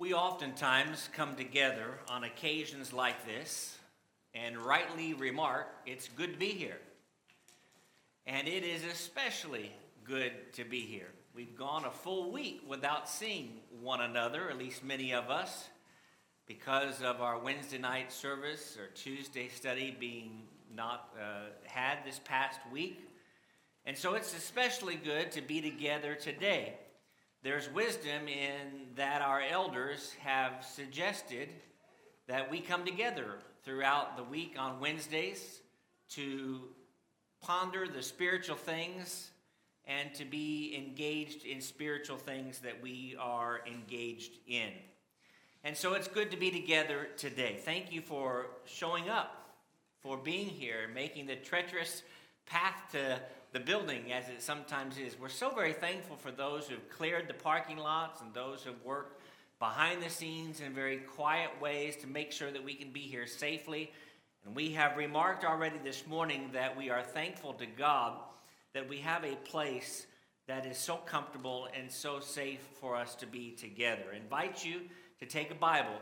We oftentimes come together on occasions like this and rightly remark it's good to be here. And it is especially good to be here. We've gone a full week without seeing one another, at least many of us, because of our Wednesday night service or Tuesday study being not uh, had this past week. And so it's especially good to be together today. There's wisdom in that our elders have suggested that we come together throughout the week on Wednesdays to ponder the spiritual things and to be engaged in spiritual things that we are engaged in. And so it's good to be together today. Thank you for showing up, for being here, making the treacherous path to the building as it sometimes is. We're so very thankful for those who've cleared the parking lots and those who've worked behind the scenes in very quiet ways to make sure that we can be here safely. And we have remarked already this morning that we are thankful to God that we have a place that is so comfortable and so safe for us to be together. I invite you to take a Bible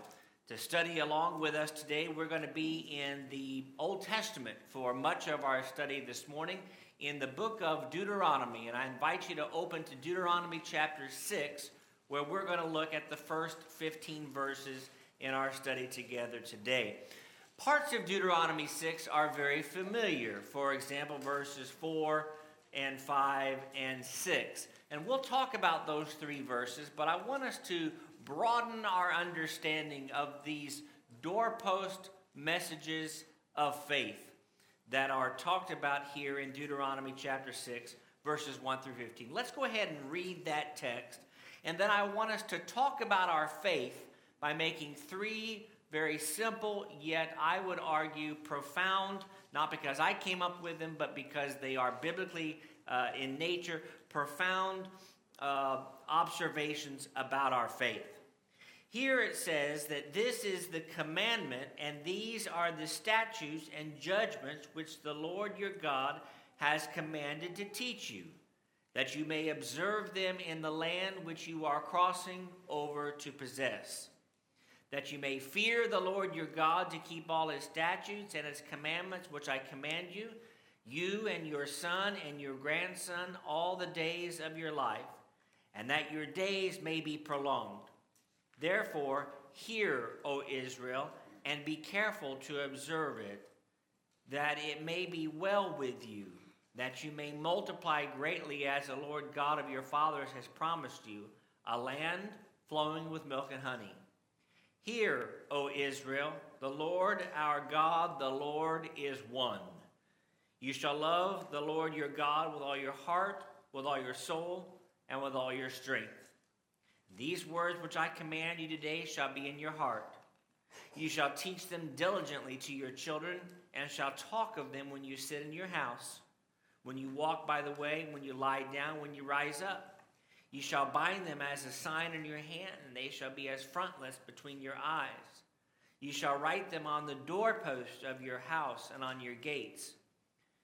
to study along with us today. We're going to be in the Old Testament for much of our study this morning in the book of Deuteronomy. And I invite you to open to Deuteronomy chapter 6, where we're going to look at the first 15 verses in our study together today. Parts of Deuteronomy 6 are very familiar. For example, verses 4 and 5 and 6. And we'll talk about those three verses, but I want us to broaden our understanding of these doorpost messages of faith that are talked about here in Deuteronomy chapter 6, verses 1 through 15. Let's go ahead and read that text. And then I want us to talk about our faith by making three very simple, yet I would argue profound, not because I came up with them, but because they are biblically uh, in nature, profound uh, observations about our faith. Here it says that this is the commandment, and these are the statutes and judgments which the Lord your God has commanded to teach you, that you may observe them in the land which you are crossing over to possess, that you may fear the Lord your God to keep all his statutes and his commandments which I command you, you and your son and your grandson, all the days of your life, and that your days may be prolonged. Therefore, hear, O Israel, and be careful to observe it, that it may be well with you, that you may multiply greatly as the Lord God of your fathers has promised you, a land flowing with milk and honey. Hear, O Israel, the Lord our God, the Lord is one. You shall love the Lord your God with all your heart, with all your soul, and with all your strength. These words which I command you today shall be in your heart. You shall teach them diligently to your children, and shall talk of them when you sit in your house, when you walk by the way, when you lie down, when you rise up. You shall bind them as a sign in your hand, and they shall be as frontlets between your eyes. You shall write them on the doorposts of your house and on your gates.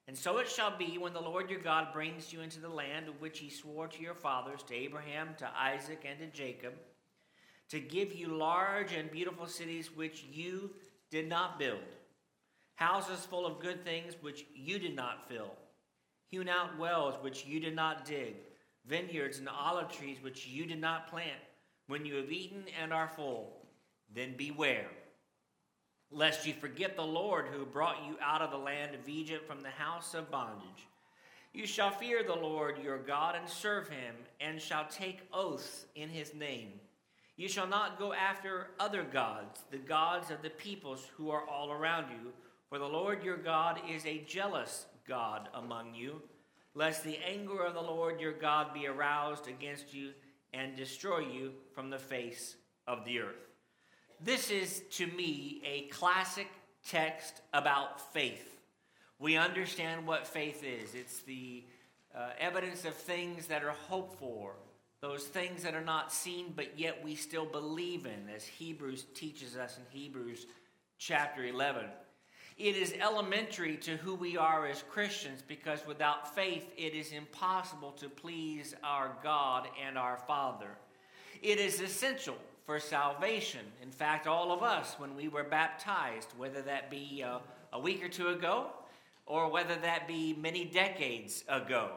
And so it shall be when the Lord your God brings you into the land of which he swore to your fathers, to Abraham, to Isaac, and to Jacob, to give you large and beautiful cities which you did not build, houses full of good things which you did not fill, hewn out wells which you did not dig, vineyards and olive trees which you did not plant. When you have eaten and are full, then beware lest you forget the Lord who brought you out of the land of Egypt from the house of bondage. You shall fear the Lord your God and serve him, and shall take oaths in his name. You shall not go after other gods, the gods of the peoples who are all around you, for the Lord your God is a jealous God among you, lest the anger of the Lord your God be aroused against you and destroy you from the face of the earth. This is, to me, a classic text about faith. We understand what faith is it's the uh, evidence of things that are hoped for, those things that are not seen, but yet we still believe in, as Hebrews teaches us in Hebrews chapter 11. It is elementary to who we are as Christians because without faith, it is impossible to please our God and our Father. It is essential for salvation. In fact, all of us, when we were baptized, whether that be uh, a week or two ago or whether that be many decades ago,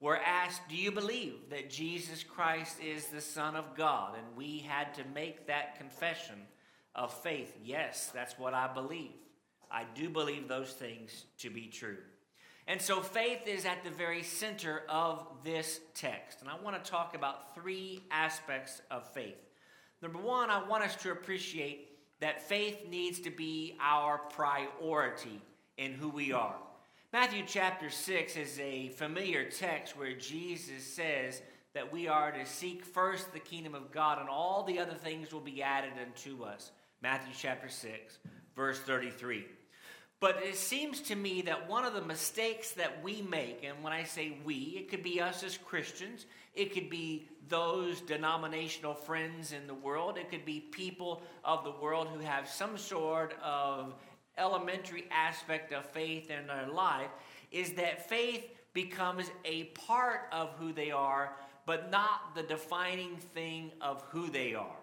were asked, Do you believe that Jesus Christ is the Son of God? And we had to make that confession of faith. Yes, that's what I believe. I do believe those things to be true. And so faith is at the very center of this text. And I want to talk about three aspects of faith. Number one, I want us to appreciate that faith needs to be our priority in who we are. Matthew chapter 6 is a familiar text where Jesus says that we are to seek first the kingdom of God and all the other things will be added unto us. Matthew chapter 6, verse 33. But it seems to me that one of the mistakes that we make, and when I say we, it could be us as Christians, it could be those denominational friends in the world, it could be people of the world who have some sort of elementary aspect of faith in their life, is that faith becomes a part of who they are, but not the defining thing of who they are.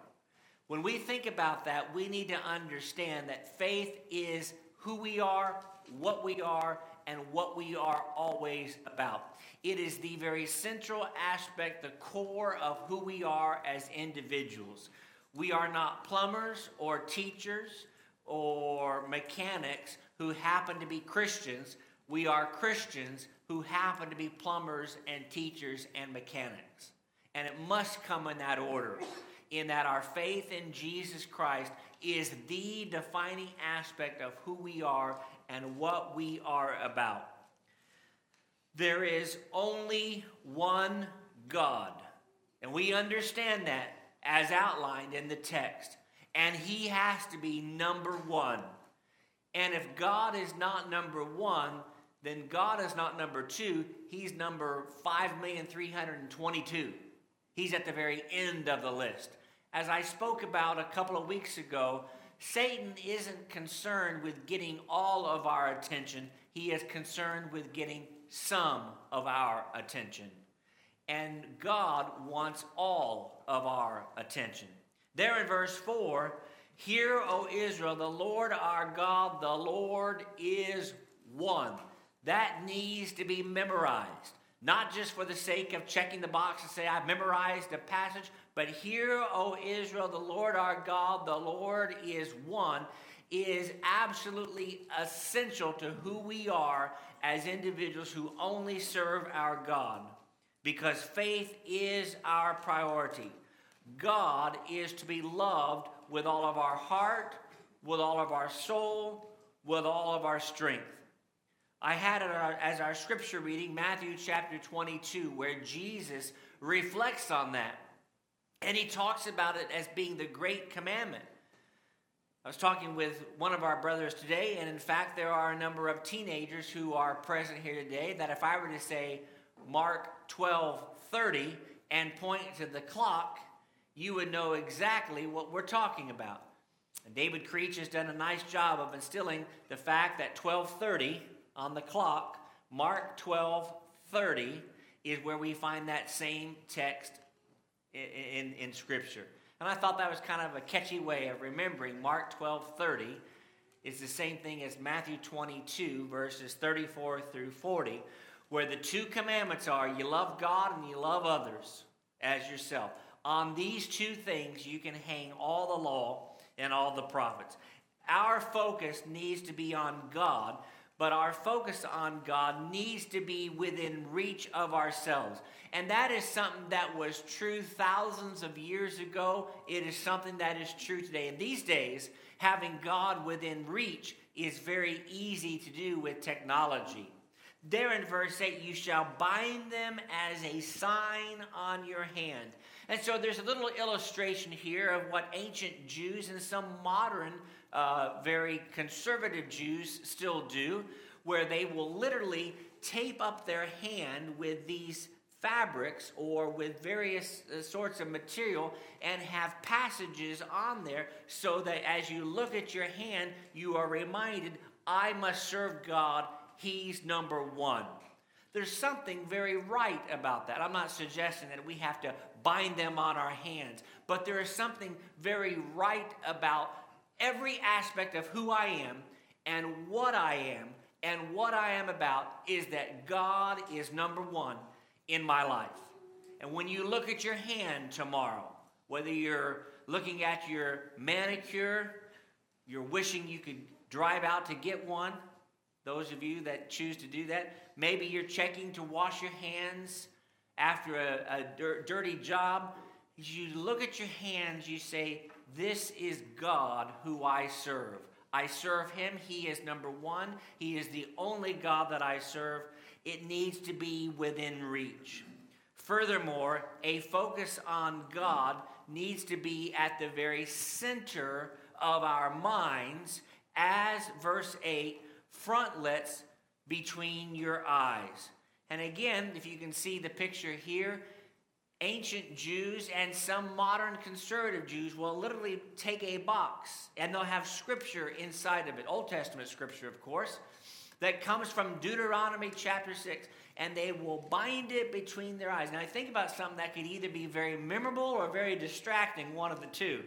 When we think about that, we need to understand that faith is who we are, what we are, and what we are always about. It is the very central aspect, the core of who we are as individuals. We are not plumbers or teachers or mechanics who happen to be Christians. We are Christians who happen to be plumbers and teachers and mechanics. And it must come in that order in that our faith in Jesus Christ is the defining aspect of who we are and what we are about. There is only one God, and we understand that as outlined in the text, and He has to be number one. And if God is not number one, then God is not number two, He's number 5,322. He's at the very end of the list. As I spoke about a couple of weeks ago, Satan isn't concerned with getting all of our attention, he is concerned with getting some of our attention. And God wants all of our attention. There in verse 4, Hear, O Israel, the Lord our God, the Lord is one. That needs to be memorized. Not just for the sake of checking the box and say, I've memorized a passage, but hear, O Israel, the Lord our God, the Lord is one, is absolutely essential to who we are as individuals who only serve our God. Because faith is our priority. God is to be loved with all of our heart, with all of our soul, with all of our strength. I had it as our scripture reading, Matthew chapter 22, where Jesus reflects on that. And he talks about it as being the great commandment. I was talking with one of our brothers today, and in fact, there are a number of teenagers who are present here today that if I were to say Mark 12 30 and point to the clock, you would know exactly what we're talking about. And David Creech has done a nice job of instilling the fact that 1230 on the clock, Mark 12 30, is where we find that same text in, in, in, Scripture. And I thought that was kind of a catchy way of remembering Mark 12 30 is the same thing as Matthew 22, verses 34 through 40, where the two commandments are you love God and you love others as yourself. On these two things, you can hang all the law and all the prophets. Our focus needs to be on God but our focus on God needs to be within reach of ourselves. And that is something that was true thousands of years ago. It is something that is true today. And these days, having God within reach is very easy to do with technology. There in verse 8, you shall bind them as a sign on your hand. And so there's a little illustration here of what ancient Jews and some modern uh, very conservative Jews still do, where they will literally tape up their hand with these fabrics or with various uh, sorts of material and have passages on there so that as you look at your hand, you are reminded, I must serve God, He's number one. There's something very right about that. I'm not suggesting that we have to bind them on our hands. But there is something very right about every aspect of who I am and what I am and what I am about is that God is number one in my life. And when you look at your hand tomorrow, whether you're looking at your manicure, you're wishing you could drive out to get one, those of you that choose to do that, maybe you're checking to wash your hands after a, a dir- dirty job. You look at your hands, you say, This is God who I serve. I serve him. He is number one. He is the only God that I serve. It needs to be within reach. Furthermore, a focus on God needs to be at the very center of our minds, as verse 8 frontlets between your eyes. And again, if you can see the picture here, ancient Jews and some modern conservative Jews will literally take a box and they'll have scripture inside of it, Old Testament scripture, of course, that comes from Deuteronomy chapter 6, and they will bind it between their eyes. Now, I think about something that could either be very memorable or very distracting, one of the two.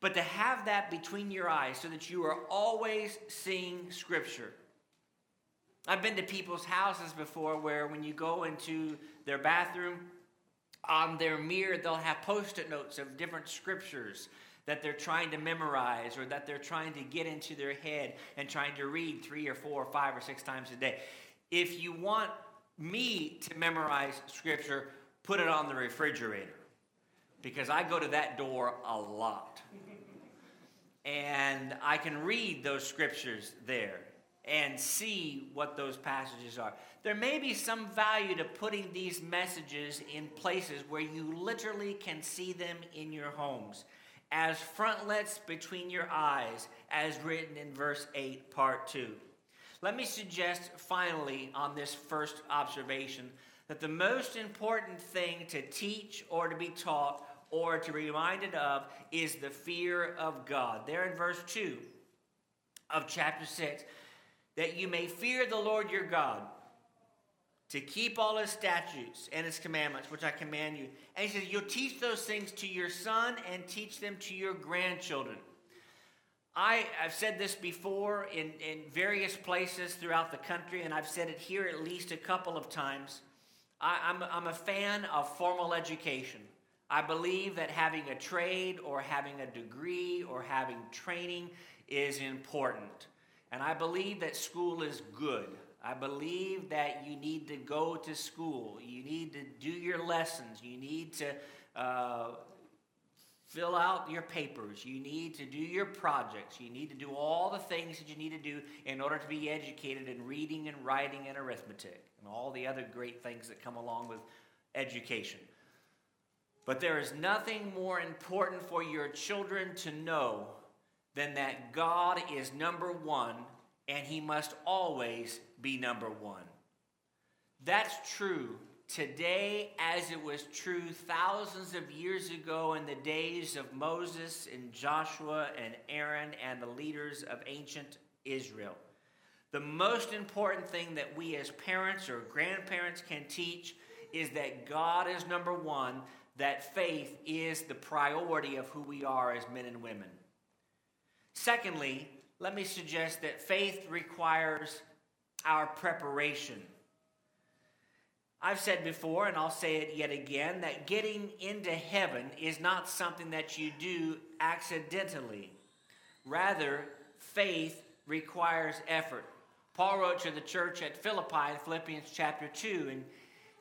But to have that between your eyes so that you are always seeing scripture. I've been to people's houses before where when you go into their bathroom, on their mirror, they'll have post it notes of different scriptures that they're trying to memorize or that they're trying to get into their head and trying to read three or four or five or six times a day. If you want me to memorize scripture, put it on the refrigerator because I go to that door a lot. and I can read those scriptures there and see what those passages are. There may be some value to putting these messages in places where you literally can see them in your homes as frontlets between your eyes, as written in verse 8, part 2. Let me suggest finally on this first observation that the most important thing to teach or to be taught or to be reminded of is the fear of God. There in verse 2 of chapter 6, that you may fear the Lord your God, to keep all his statutes and his commandments, which I command you. And he says, You'll teach those things to your son and teach them to your grandchildren. I, have said this before in, in various places throughout the country, and I've said it here at least a couple of times. I, I'm, I'm a fan of formal education. I believe that having a trade or having a degree or having training is important. And I believe that school is good. I believe that you need to go to school. You need to do your lessons. You need to uh, fill out your papers. You need to do your projects. You need to do all the things that you need to do in order to be educated in reading and writing and arithmetic and all the other great things that come along with education. But there is nothing more important for your children to know than that God is number one and he must always be number one. That's true today as it was true thousands of years ago in the days of Moses and Joshua and Aaron and the leaders of ancient Israel. The most important thing that we as parents or grandparents can teach is that God is number one, that faith is the priority of who we are as men and women. Secondly, let me suggest that faith requires our preparation. I've said before, and I'll say it yet again, that getting into heaven is not something that you do accidentally. Rather, faith requires effort. Paul wrote to the church at Philippi in Philippians chapter 2, and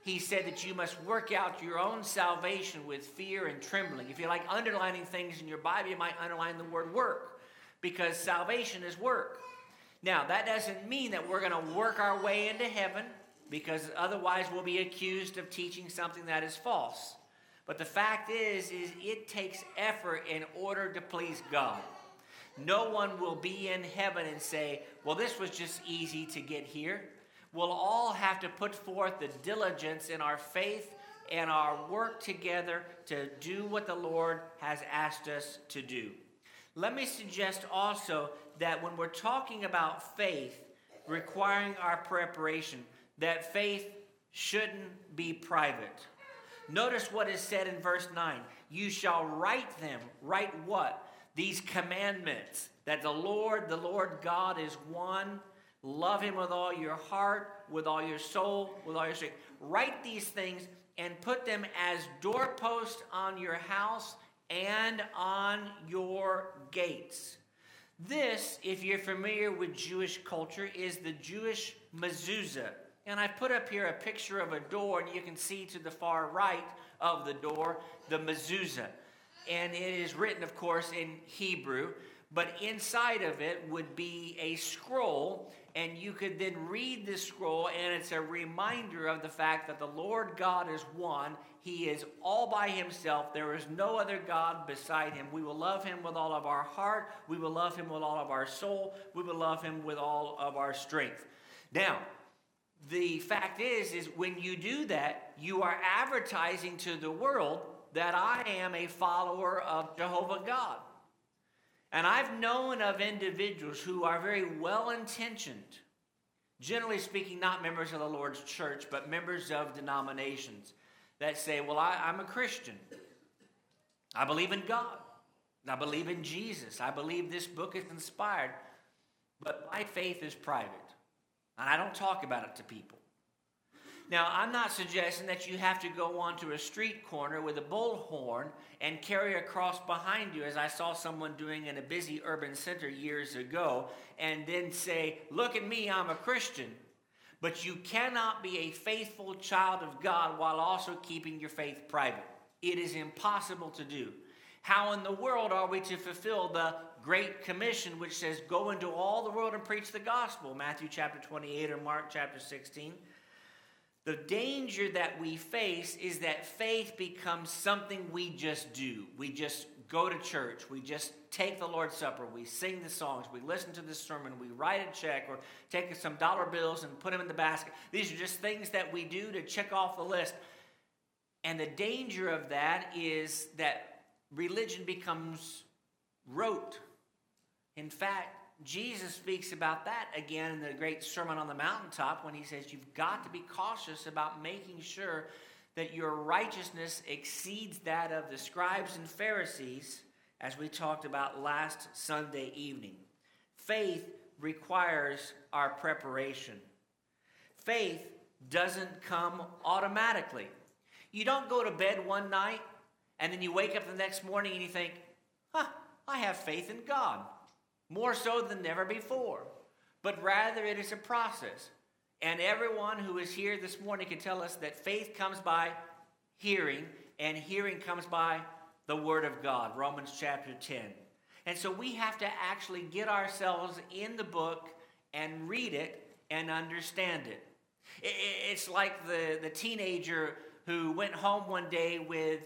he said that you must work out your own salvation with fear and trembling. If you like underlining things in your Bible, you might underline the word work because salvation is work. Now, that doesn't mean that we're going to work our way into heaven because otherwise we'll be accused of teaching something that is false. But the fact is is it takes effort in order to please God. No one will be in heaven and say, "Well, this was just easy to get here." We'll all have to put forth the diligence in our faith and our work together to do what the Lord has asked us to do. Let me suggest also that when we're talking about faith requiring our preparation, that faith shouldn't be private. Notice what is said in verse 9. You shall write them. Write what? These commandments that the Lord, the Lord God is one. Love him with all your heart, with all your soul, with all your strength. Write these things and put them as doorposts on your house and on your gates. This, if you're familiar with Jewish culture, is the Jewish mezuzah. And I've put up here a picture of a door, and you can see to the far right of the door the mezuzah. And it is written, of course, in Hebrew, but inside of it would be a scroll, and you could then read this scroll, and it's a reminder of the fact that the Lord God is one. He is all by himself. There is no other God beside him. We will love him with all of our heart. We will love him with all of our soul. We will love him with all of our strength. Now, the fact is is when you do that, you are advertising to the world that I am a follower of Jehovah God. And I've known of individuals who are very well intentioned, generally speaking, not members of the Lord's church, but members of denominations that say, Well, I, am a Christian. I believe in God. I believe in Jesus. I believe this book is inspired. But my faith is private. And I don't talk about it to people. Now, I'm not suggesting that you have to go onto a street corner with a bullhorn and carry a cross behind you, as I saw someone doing in a busy urban center years ago, and then say, Look at me, I'm a Christian. But you cannot be a faithful child of God while also keeping your faith private. It is impossible to do. How in the world are we to fulfill the Great Commission, which says, Go into all the world and preach the gospel? Matthew chapter 28 or Mark chapter 16. The danger that we face is that faith becomes something we just do. We just go to church. We just take the Lord's Supper. We sing the songs. We listen to the sermon. We write a check or take some dollar bills and put them in the basket. These are just things that we do to check off the list. And the danger of that is that religion becomes rote. In fact, Jesus speaks about that again in the great Sermon on the Mountaintop when he says, You've got to be cautious about making sure that your righteousness exceeds that of the scribes and Pharisees, as we talked about last Sunday evening. Faith requires our preparation. Faith doesn't come automatically. You don't go to bed one night and then you wake up the next morning and you think, huh, I have faith in God more so than ever before. But rather, it is a process. And everyone who is here this morning can tell us that faith comes by hearing, and hearing comes by the Word of God, Romans chapter 10. And so we have to actually get ourselves in the book and read it and understand it. It's like the, the teenager who went home one day with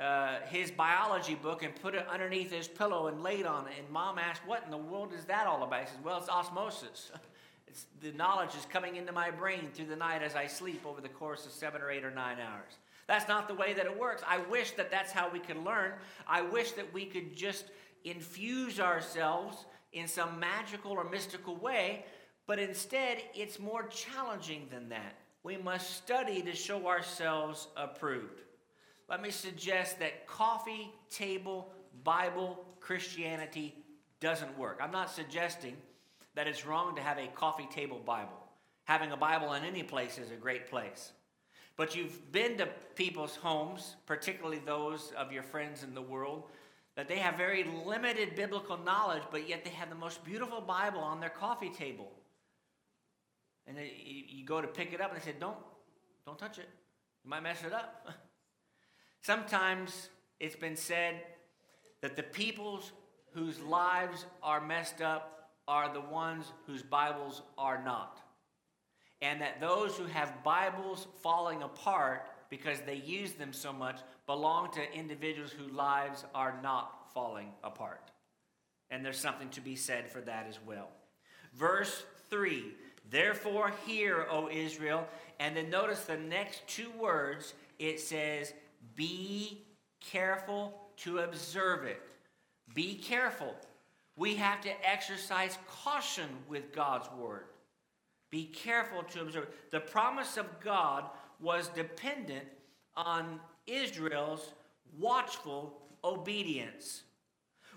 uh, his biology book and put it underneath his pillow and laid on it. And mom asked, What in the world is that all about? He says, Well, it's osmosis. It's, the knowledge is coming into my brain through the night as I sleep over the course of seven or eight or nine hours. That's not the way that it works. I wish that that's how we could learn. I wish that we could just infuse ourselves in some magical or mystical way, but instead, it's more challenging than that. We must study to show ourselves approved let me suggest that coffee table Bible Christianity doesn't work. I'm not suggesting that it's wrong to have a coffee table Bible. Having a Bible in any place is a great place. But you've been to people's homes, particularly those of your friends in the world, that they have very limited biblical knowledge, but yet they have the most beautiful Bible on their coffee table. And you go to pick it up and they say, Don't, don't touch it. You might mess it up. Sometimes it's been said that the peoples whose lives are messed up are the ones whose Bibles are not. And that those who have Bibles falling apart because they use them so much belong to individuals whose lives are not falling apart. And there's something to be said for that as well. Verse 3 Therefore, hear, O Israel. And then notice the next two words it says, be careful to observe it. Be careful. We have to exercise caution with God's word. Be careful to observe. The promise of God was dependent on Israel's watchful obedience.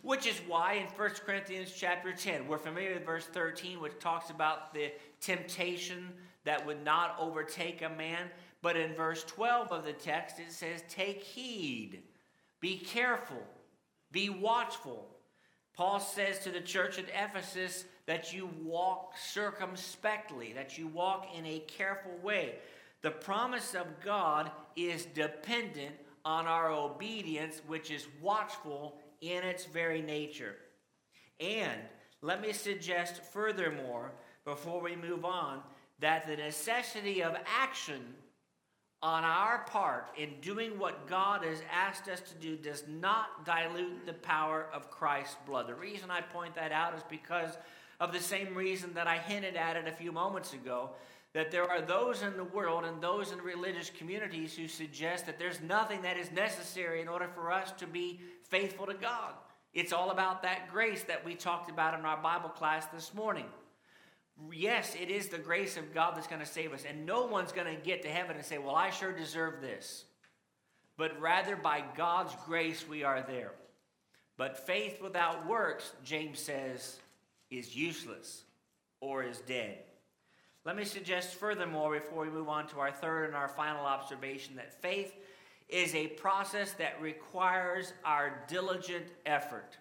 Which is why in 1 Corinthians chapter 10, we're familiar with verse 13, which talks about the temptation that would not overtake a man. But in verse 12 of the text, it says, Take heed, be careful, be watchful. Paul says to the church at Ephesus that you walk circumspectly, that you walk in a careful way. The promise of God is dependent on our obedience, which is watchful in its very nature. And let me suggest furthermore, before we move on, that the necessity of action on our part in doing what God has asked us to do does not dilute the power of Christ's blood. The reason I point that out is because of the same reason that I hinted at it a few moments ago that there are those in the world and those in religious communities who suggest that there's nothing that is necessary in order for us to be faithful to God. It's all about that grace that we talked about in our Bible class this morning. Yes, it is the grace of God that's going to save us, and no one's going to get to heaven and say, Well, I sure deserve this. But rather, by God's grace, we are there. But faith without works, James says, is useless or is dead. Let me suggest furthermore, before we move on to our third and our final observation, that faith is a process that requires our diligent effort.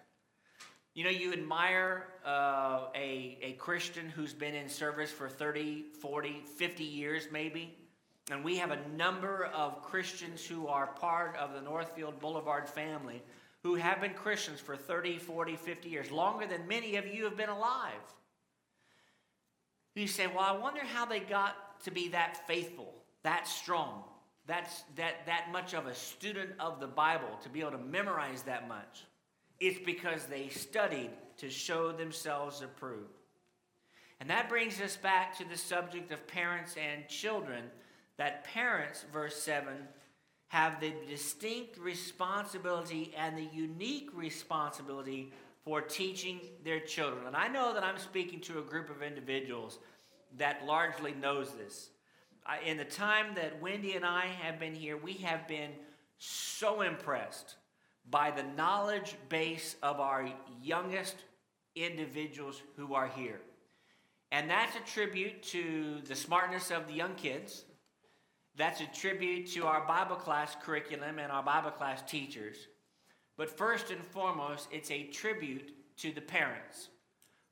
You know, you admire uh, a, a Christian who's been in service for 30, 40, 50 years maybe. And we have a number of Christians who are part of the Northfield Boulevard family who have been Christians for 30, 40, 50 years, longer than many of you have been alive. You say, well, I wonder how they got to be that faithful, that strong, that's, that, that much of a student of the Bible, to be able to memorize that much. It's because they studied to show themselves approved. And that brings us back to the subject of parents and children. That parents, verse 7, have the distinct responsibility and the unique responsibility for teaching their children. And I know that I'm speaking to a group of individuals that largely knows this. in the time that Wendy and I have been here, we have been so impressed by the knowledge base of our youngest individuals who are here. And that's a tribute to the smartness of the young kids. That's a tribute to our Bible class curriculum and our Bible class teachers. But first and foremost, it's a tribute to the parents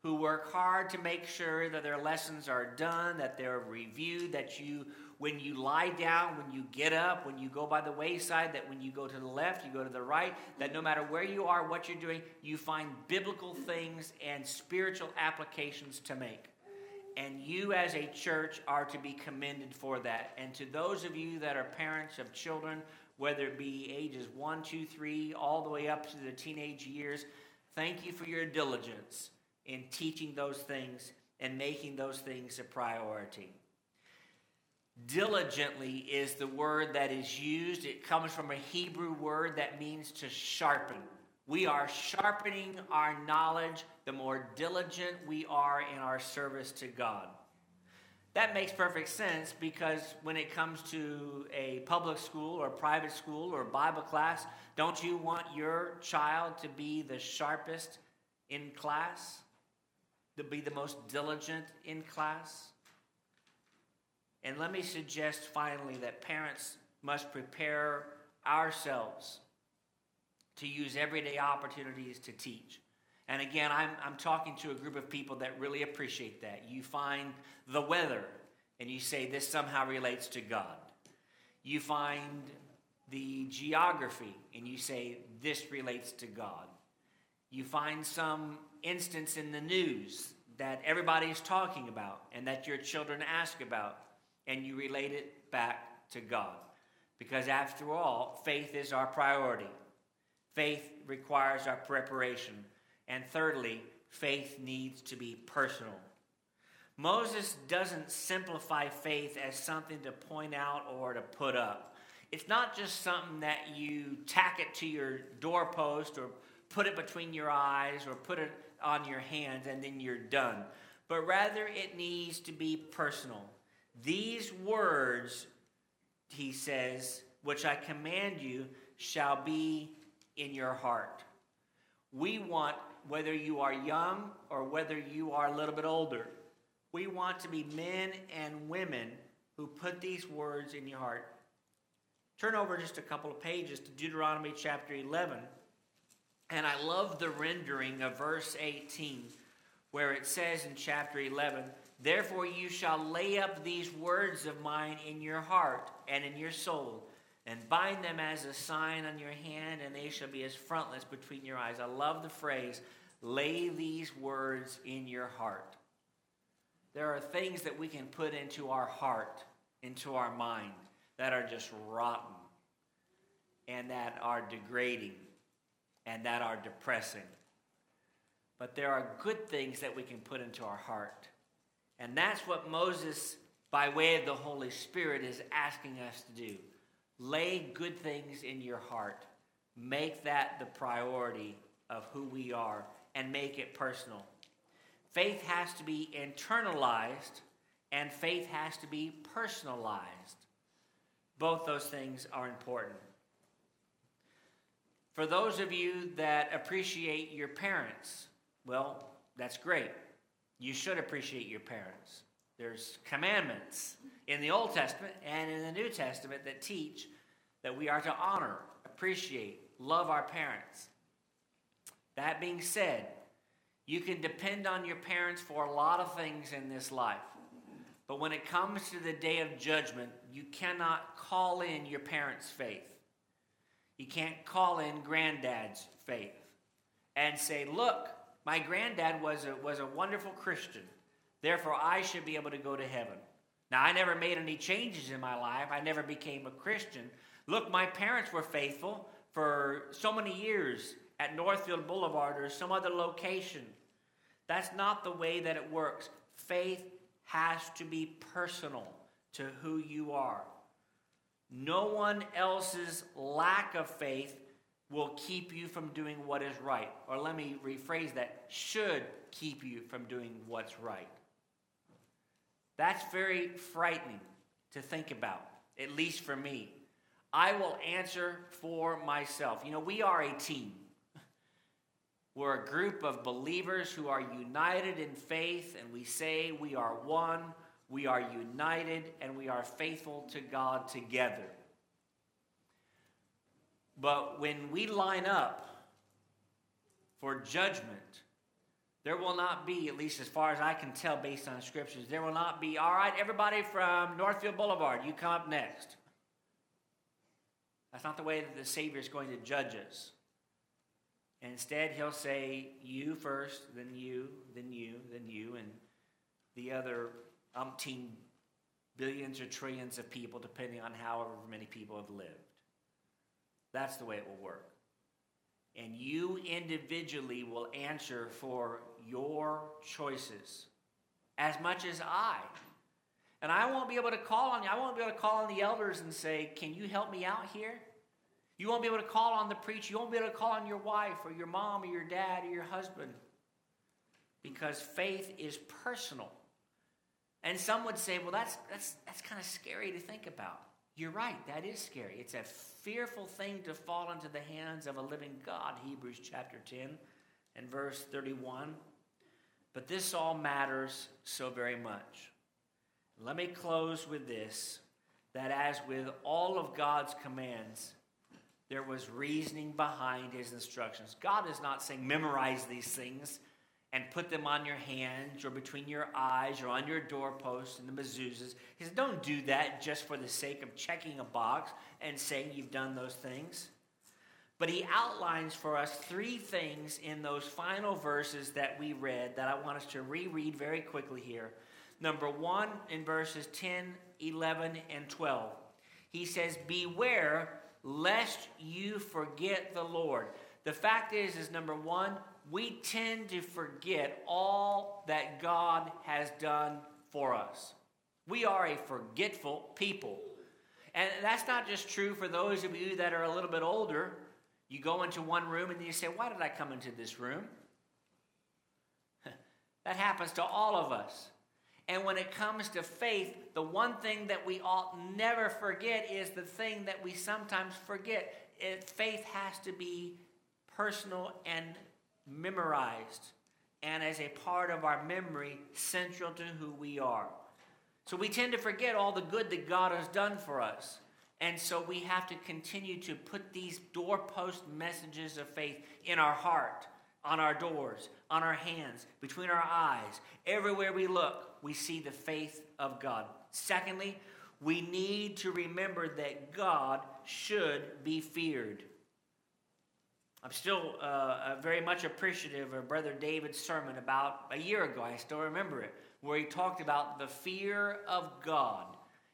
who work hard to make sure that their lessons are done, that they're reviewed, that you, when you lie down, when you get up, when you go by the wayside, that when you go to the left, you go to the right, that no matter where you are, what you're doing, you find biblical things and spiritual applications to make. And you, as a church, are to be commended for that. And to those of you that are parents of children, whether it be ages one, two, three, all the way up to the teenage years, thank you for your diligence in teaching those things and making those things a priority. Diligently is the word that is used. It comes from a Hebrew word that means to sharpen. We are sharpening our knowledge the more diligent we are in our service to God. That makes perfect sense because when it comes to a public school or private school or Bible class, don't you want your child to be the sharpest in class? To be the most diligent in class? And let me suggest finally that parents must prepare ourselves to use everyday opportunities to teach. And again, I'm, I'm talking to a group of people that really appreciate that. You find the weather and you say this somehow relates to God. You find the geography and you say this relates to God. You find some instance in the news that everybody's talking about and that your children ask about, and you relate it back to God. Because after all, faith is our priority. Faith requires our preparation. And thirdly, faith needs to be personal. Moses doesn't simplify faith as something to point out or to put up. It's not just something that you tack it to your doorpost or put it between your eyes or put it on your hands and then you're done. But rather, it needs to be personal. These words, he says, which I command you shall be in your heart. We want, whether you are young or whether you are a little bit older, we want to be men and women who put these words in your heart. Turn over just a couple of pages to Deuteronomy chapter 11. And I love the rendering of verse 18, where it says in chapter 11, Therefore you shall lay up these words of mine in your heart and in your soul, and bind them as a sign on your hand, and they shall be as frontlets between your eyes. I love the phrase, lay these words in your heart. There are things that we can put into our heart, into our mind, that are just rotten and that are degrading and that are depressing. But there are good things that we can put into our heart. And that's what Moses, by way of the Holy Spirit, is asking us to do. Lay good things in your heart. Make that the priority of who we are and make it personal. Faith has to be internalized and faith has to be personalized. Both those things are important. For those of you that appreciate your parents, well, that's great. You should appreciate your parents. There's commandments in the Old Testament and in the New Testament that teach that we are to honor, appreciate, love our parents. That being said, you can depend on your parents for a lot of things in this life. But when it comes to the day of judgment, you cannot call in your parents' faith. You can't call in granddad's faith and say, Look, my granddad was a, was a wonderful Christian. Therefore, I should be able to go to heaven. Now, I never made any changes in my life. I never became a Christian. Look, my parents were faithful for so many years at Northfield Boulevard or some other location. That's not the way that it works. Faith has to be personal to who you are. No one else's lack of faith will keep you from doing what is right. Or let me rephrase that should keep you from doing what's right. That's very frightening to think about, at least for me. I will answer for myself. You know, we are a team. We're a group of believers who are united in faith, and we say we are one, we are united, and we are faithful to God together. But when we line up for judgment, there will not be, at least as far as I can tell based on scriptures, there will not be, all right, everybody from Northfield Boulevard, you come up next. That's not the way that the Savior is going to judge us. Instead, he'll say, You first, then you, then you, then you, and the other umpteen billions or trillions of people, depending on however many people have lived. That's the way it will work. And you individually will answer for your choices as much as I. And I won't be able to call on you. I won't be able to call on the elders and say, Can you help me out here? You won't be able to call on the preacher. You won't be able to call on your wife or your mom or your dad or your husband because faith is personal. And some would say, well, that's, that's, that's kind of scary to think about. You're right, that is scary. It's a fearful thing to fall into the hands of a living God, Hebrews chapter 10 and verse 31. But this all matters so very much. Let me close with this that as with all of God's commands, there was reasoning behind his instructions. God is not saying memorize these things and put them on your hands or between your eyes or on your doorpost and the mezuzahs. He said, don't do that just for the sake of checking a box and saying you've done those things. But he outlines for us three things in those final verses that we read that I want us to reread very quickly here. Number one, in verses 10, 11, and 12, he says, Beware lest you forget the Lord. The fact is, is number one, we tend to forget all that God has done for us. We are a forgetful people. And that's not just true for those of you that are a little bit older. You go into one room and you say, Why did I come into this room? that happens to all of us. And when it comes to faith, the one thing that we ought never forget is the thing that we sometimes forget. It, faith has to be personal and memorized, and as a part of our memory, central to who we are. So we tend to forget all the good that God has done for us. And so we have to continue to put these doorpost messages of faith in our heart, on our doors, on our hands, between our eyes. Everywhere we look, we see the faith of God. Secondly, we need to remember that God should be feared. I'm still uh, very much appreciative of Brother David's sermon about a year ago. I still remember it, where he talked about the fear of God.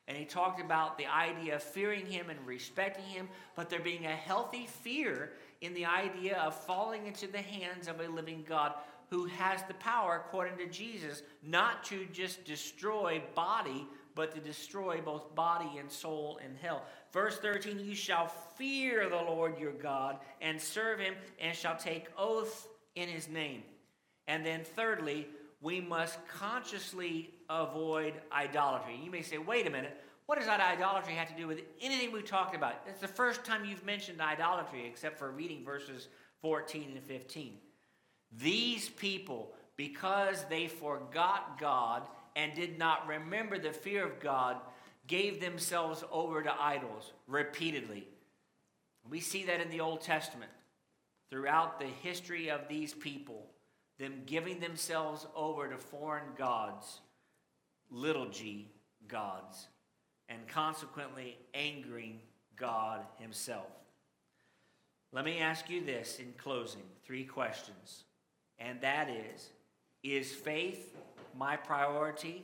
And he talked about the idea of fearing him and respecting him, but there being a healthy fear in the idea of falling into the hands of a living God who has the power, according to Jesus, not to just destroy body, but to destroy both body and soul in hell. Verse 13 You shall fear the Lord your God and serve him, and shall take oath in his name. And then, thirdly, we must consciously avoid idolatry. You may say, wait a minute, what does that idolatry have to do with anything we've talked about? It's the first time you've mentioned idolatry, except for reading verses 14 and 15. These people, because they forgot God and did not remember the fear of God, gave themselves over to idols repeatedly. We see that in the Old Testament throughout the history of these people, them giving themselves over to foreign gods, little g gods, and consequently angering God Himself. Let me ask you this in closing three questions and that is Is faith my priority?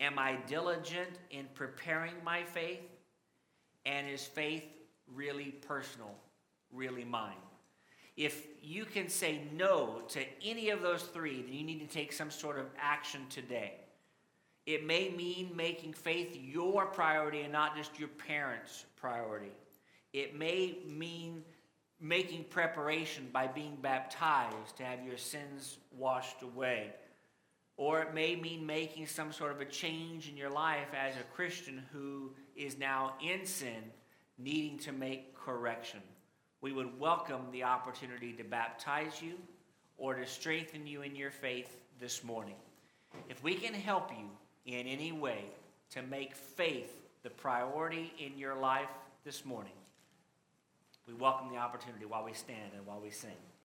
Am I diligent in preparing my faith? And is faith really personal, really mine? If you can say no to any of those three, then you need to take some sort of action today. It may mean making faith your priority and not just your parents' priority. It may mean making preparation by being baptized to have your sins washed away. Or it may mean making some sort of a change in your life as a Christian who is now in sin, needing to make correction. We would welcome the opportunity to baptize you or to strengthen you in your faith this morning. If we can help you in any way to make faith the priority in your life this morning, we welcome the opportunity while we stand and while we sing.